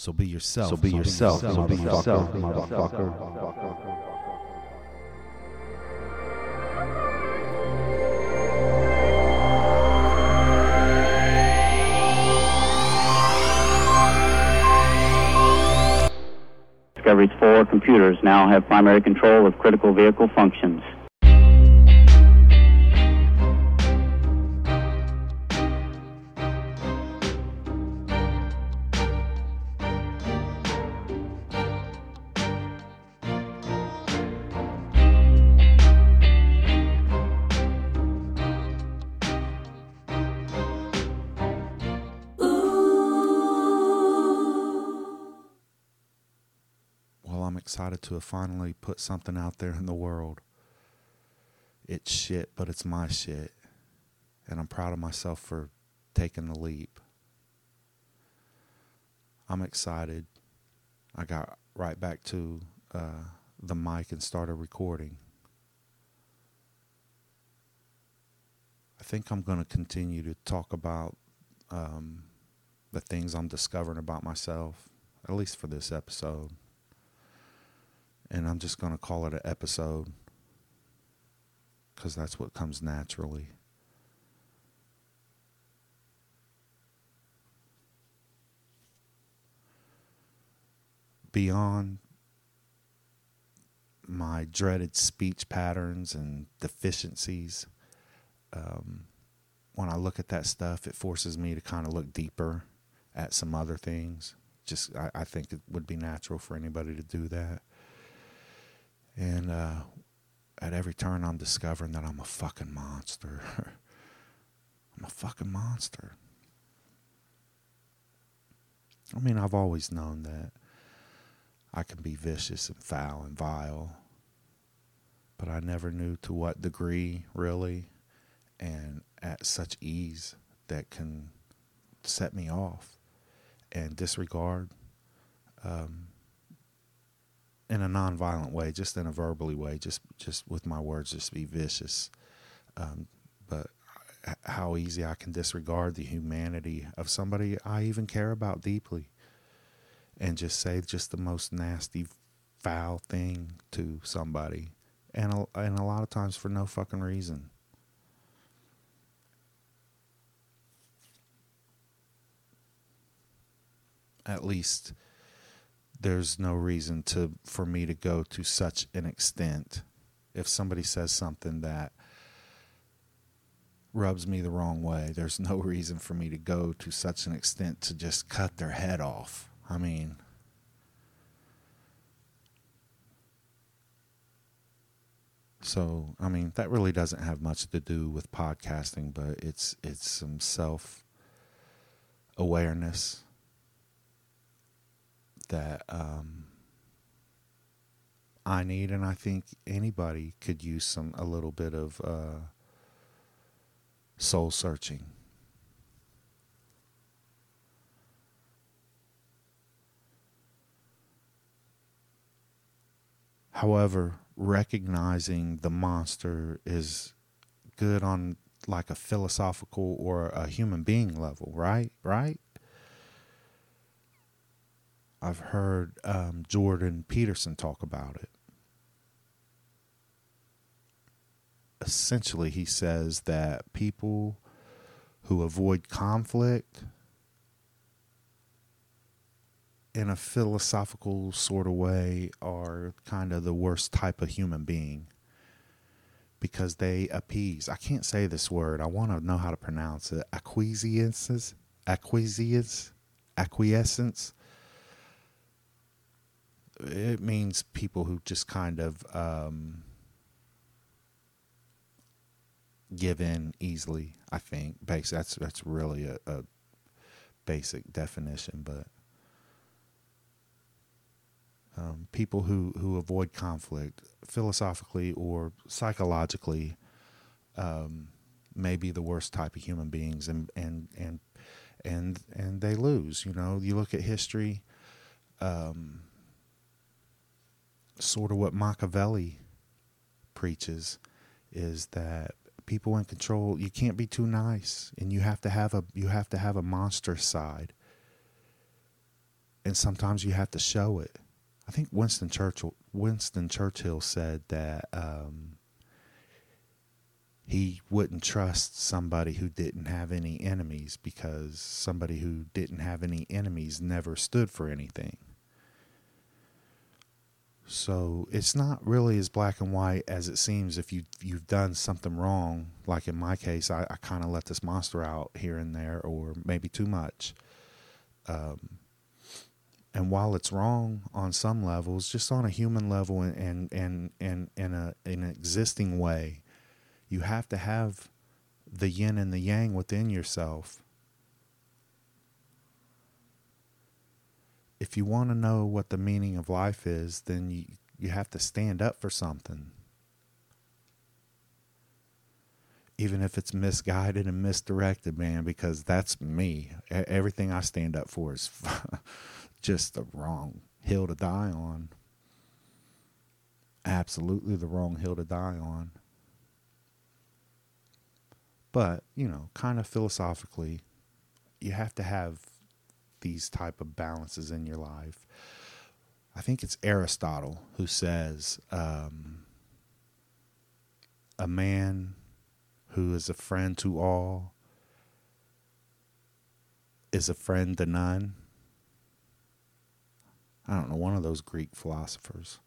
So be yourself. So be yourself, so be yourself, motherfucker. Discovery's four computers now have primary control of critical vehicle functions. To have finally put something out there in the world. It's shit, but it's my shit. And I'm proud of myself for taking the leap. I'm excited. I got right back to uh, the mic and started recording. I think I'm going to continue to talk about um, the things I'm discovering about myself, at least for this episode and I'm just going to call it an episode because that's what comes naturally. Beyond my dreaded speech patterns and deficiencies, um, when I look at that stuff, it forces me to kind of look deeper at some other things. Just, I, I think it would be natural for anybody to do that. And uh, at every turn, I'm discovering that I'm a fucking monster. I'm a fucking monster. I mean, I've always known that I can be vicious and foul and vile, but I never knew to what degree, really, and at such ease that can set me off and disregard. Um, in a non-violent way, just in a verbally way, just just with my words, just be vicious. Um, but how easy I can disregard the humanity of somebody I even care about deeply, and just say just the most nasty, foul thing to somebody, and a, and a lot of times for no fucking reason. At least there's no reason to for me to go to such an extent. If somebody says something that rubs me the wrong way there's no reason for me to go to such an extent to just cut their head off. I mean so i mean that really doesn't have much to do with podcasting but it's it's some self awareness that um, I need, and I think anybody could use some a little bit of uh, soul searching. However, recognizing the monster is good on like a philosophical or a human being level, right? Right? I've heard um, Jordan Peterson talk about it. Essentially, he says that people who avoid conflict in a philosophical sort of way are kind of the worst type of human being because they appease. I can't say this word. I want to know how to pronounce it. Acquiescence, acquiescence, acquiescence it means people who just kind of um, give in easily. I think basic. That's that's really a, a basic definition, but um, people who who avoid conflict philosophically or psychologically um, may be the worst type of human beings, and and and and and they lose. You know, you look at history. Um, sort of what Machiavelli preaches is that people in control you can't be too nice and you have to have a you have to have a monster side and sometimes you have to show it. I think Winston Churchill Winston Churchill said that um, he wouldn't trust somebody who didn't have any enemies because somebody who didn't have any enemies never stood for anything. So it's not really as black and white as it seems if you you've done something wrong. Like in my case, I, I kind of let this monster out here and there, or maybe too much. Um, and while it's wrong on some levels, just on a human level and and and, and in a in an existing way, you have to have the yin and the yang within yourself. If you want to know what the meaning of life is, then you, you have to stand up for something. Even if it's misguided and misdirected, man, because that's me. Everything I stand up for is just the wrong hill to die on. Absolutely the wrong hill to die on but you know kind of philosophically you have to have these type of balances in your life. I think it's aristotle who says um, a man who is a friend to all is a friend to none. I don't know one of those greek philosophers.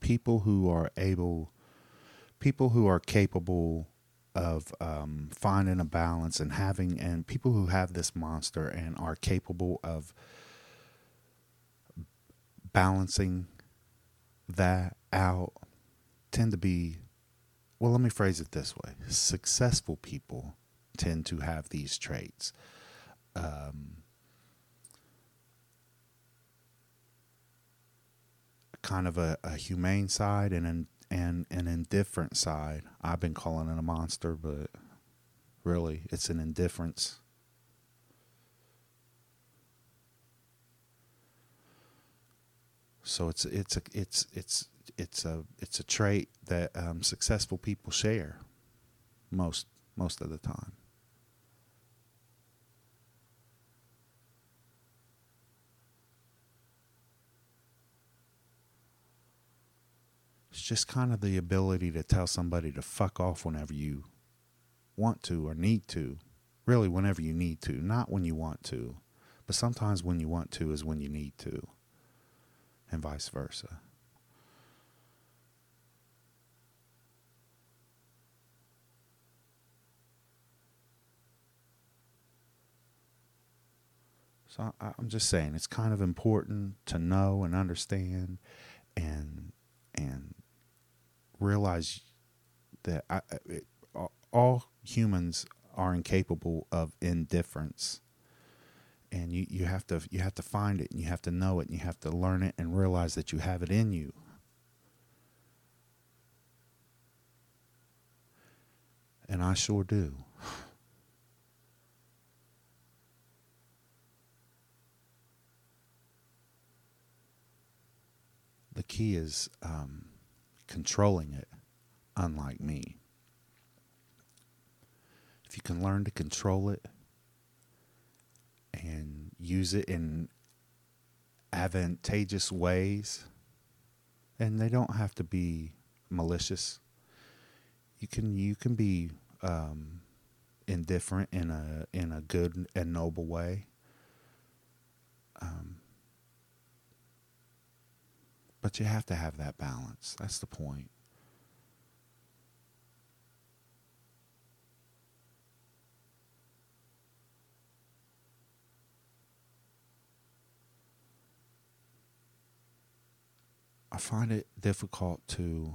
People who are able people who are capable of um, finding a balance and having and people who have this monster and are capable of balancing that out tend to be well let me phrase it this way. Successful people tend to have these traits. Um, kind of a, a humane side and an and an indifferent side. I've been calling it a monster, but really it's an indifference. So it's it's a it's it's it's a it's a trait that um, successful people share most most of the time. Just kind of the ability to tell somebody to fuck off whenever you want to or need to. Really, whenever you need to, not when you want to. But sometimes when you want to is when you need to, and vice versa. So I, am just saying it's kind of important to know and understand and and realize that I, it, all humans are incapable of indifference. And you, you have to you have to find it and you have to know it and you have to learn it and realize that you have it in you. And I sure do. The key is um, controlling it, unlike me. If you can learn to control it and use it in advantageous ways, and they don't have to be malicious. You can you can be um, indifferent in a in a good and noble way. Um, but you have to have that balance. That's the point. I find it difficult to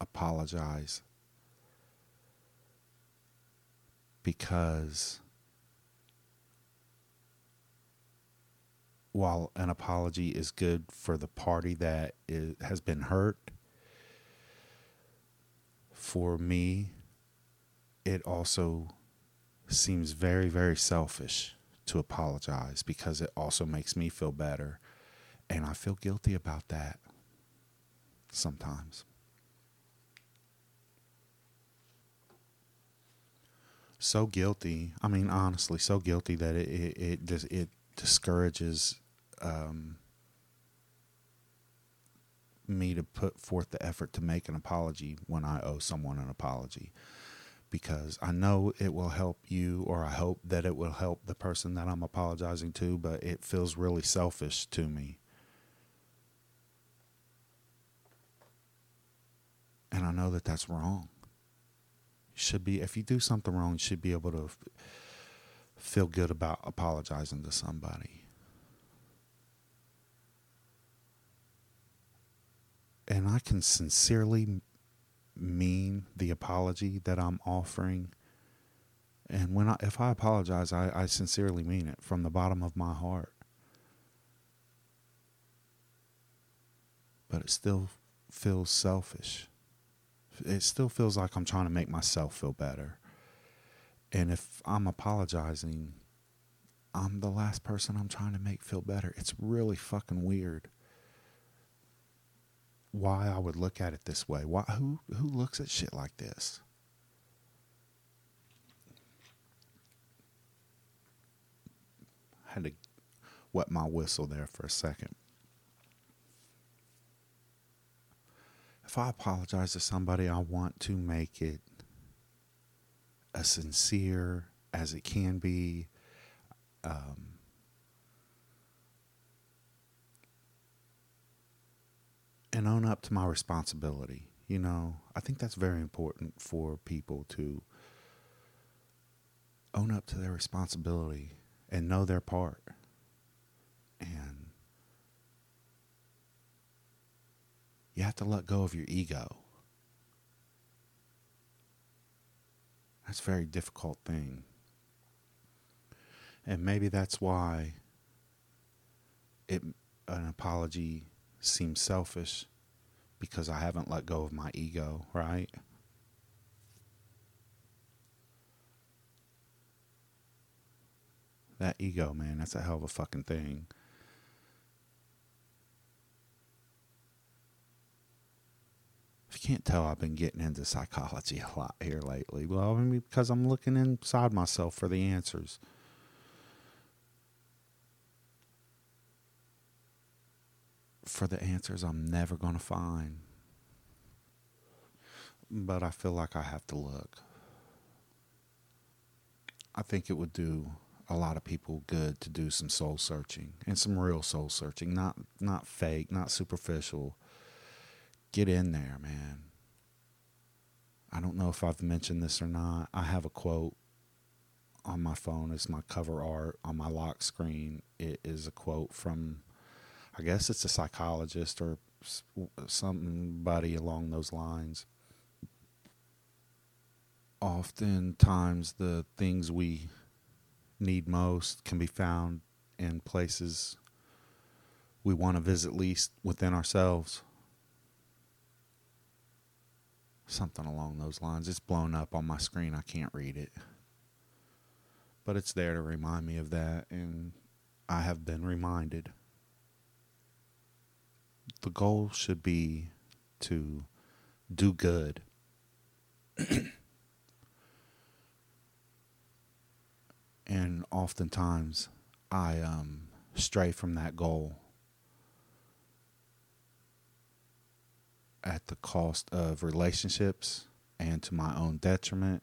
apologize because while an apology is good for the party that is, has been hurt, for me, it also seems very, very selfish to apologize because it also makes me feel better. And I feel guilty about that sometimes. so guilty. I mean, honestly, so guilty that it it it, dis- it discourages um, me to put forth the effort to make an apology when I owe someone an apology. Because I know it will help you, or I hope that it will help the person that I'm apologizing to, but it feels really selfish to me. And I know that that's wrong. You should be, if you do something wrong, you should be able to feel good about apologizing to somebody. And I can sincerely mean the apology that I'm offering. And when I, if I apologize, I, I sincerely mean it from the bottom of my heart. But it still feels selfish it still feels like I'm trying to make myself feel better. And if I'm apologizing, I'm the last person I'm trying to make feel better. It's really fucking weird. Why I would look at it this way? Why who who looks at shit like this? I had to wet my whistle there for a second. if I apologize to somebody, I want to make it as sincere as it can be. Um, and own up to my responsibility. You know, I think that's very important for people to own up to their responsibility and know their part. And you have to let go of your ego. That's a very difficult thing. And maybe that's why it an apology seems selfish because I haven't let go of my ego, right? That ego, man, that's a hell of a fucking thing. If you can't tell, I've been getting into psychology a lot here lately. Well, I mean, because I'm looking inside myself for the answers. For the answers I'm never going to find. But I feel like I have to look. I think it would do a lot of people good to do some soul searching and some real soul searching, not not fake, not superficial. Get in there, man. I don't know if I've mentioned this or not. I have a quote on my phone. It's my cover art on my lock screen. It is a quote from, I guess it's a psychologist or somebody along those lines. Oftentimes, the things we need most can be found in places we want to visit least within ourselves. Something along those lines. It's blown up on my screen. I can't read it. But it's there to remind me of that, and I have been reminded. The goal should be to do good. and oftentimes I um, stray from that goal at the cost of relationships and to my own detriment.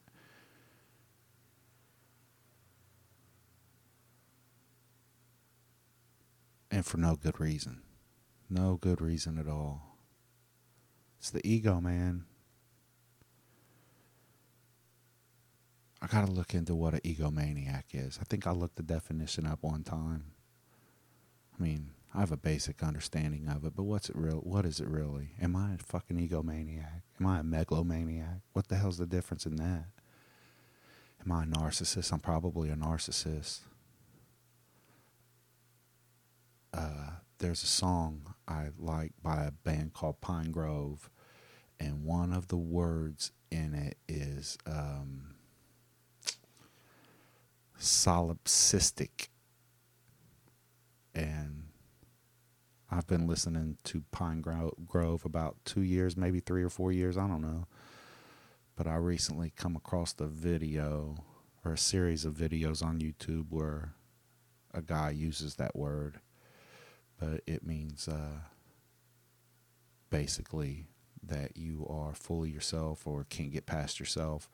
And for no good reason. No good reason at all. It's the ego, man. I got to look into what an egomaniac is. I think I looked the definition up one time. I mean, I have a basic understanding of it, but what's it real? What is it really? Am I a fucking egomaniac? Am I a megalomaniac? What the hell's the difference in that? Am I a narcissist? I'm probably a narcissist. Uh, there's a song I like by a band called Pinegrove, and one of the words in it is um, solipsistic. And I've been listening to Pinegrove about two years, maybe three or four years, I don't know. But I recently come across the video or a series of videos on YouTube where a guy uses that word, but it means uh, basically that you are fully yourself or can't get past yourself.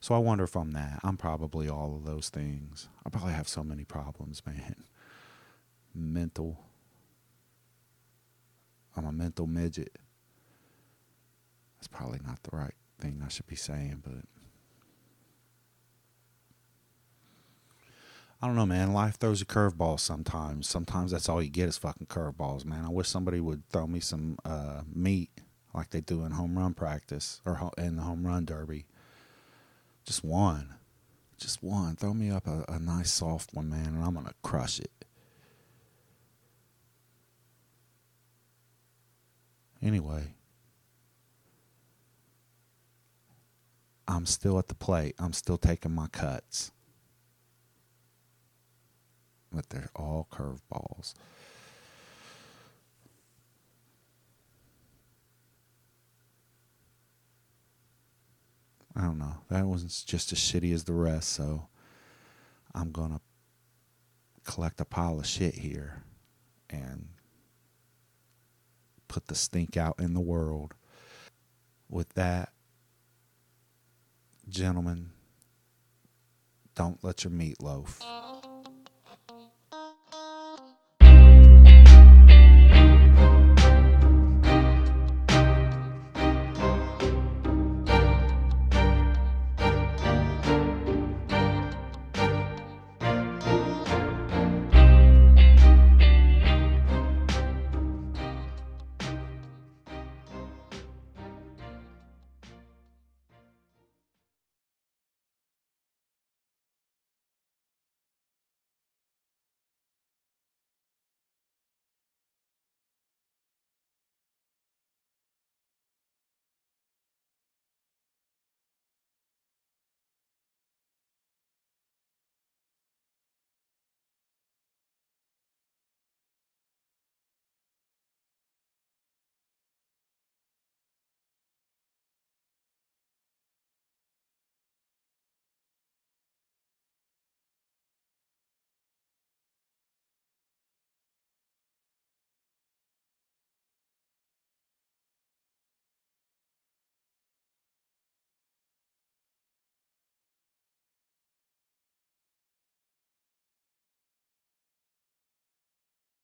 So I wonder if I'm that. I'm probably all of those things. I probably have so many problems, man. Mental. I'm a mental midget. That's probably not the right thing I should be saying, but I don't know, man. Life throws you curveballs sometimes. Sometimes that's all you get is fucking curveballs, man. I wish somebody would throw me some uh, meat like they do in home run practice or in the home run derby. Just one. Just one. Throw me up a, a nice soft one, man, and I'm going to crush it. Anyway, I'm still at the plate. I'm still taking my cuts. But they're all curveballs. I don't know. That wasn't just as shitty as the rest, so I'm going to collect a pile of shit here and put the stink out in the world. With that, gentlemen, don't let your meat loaf.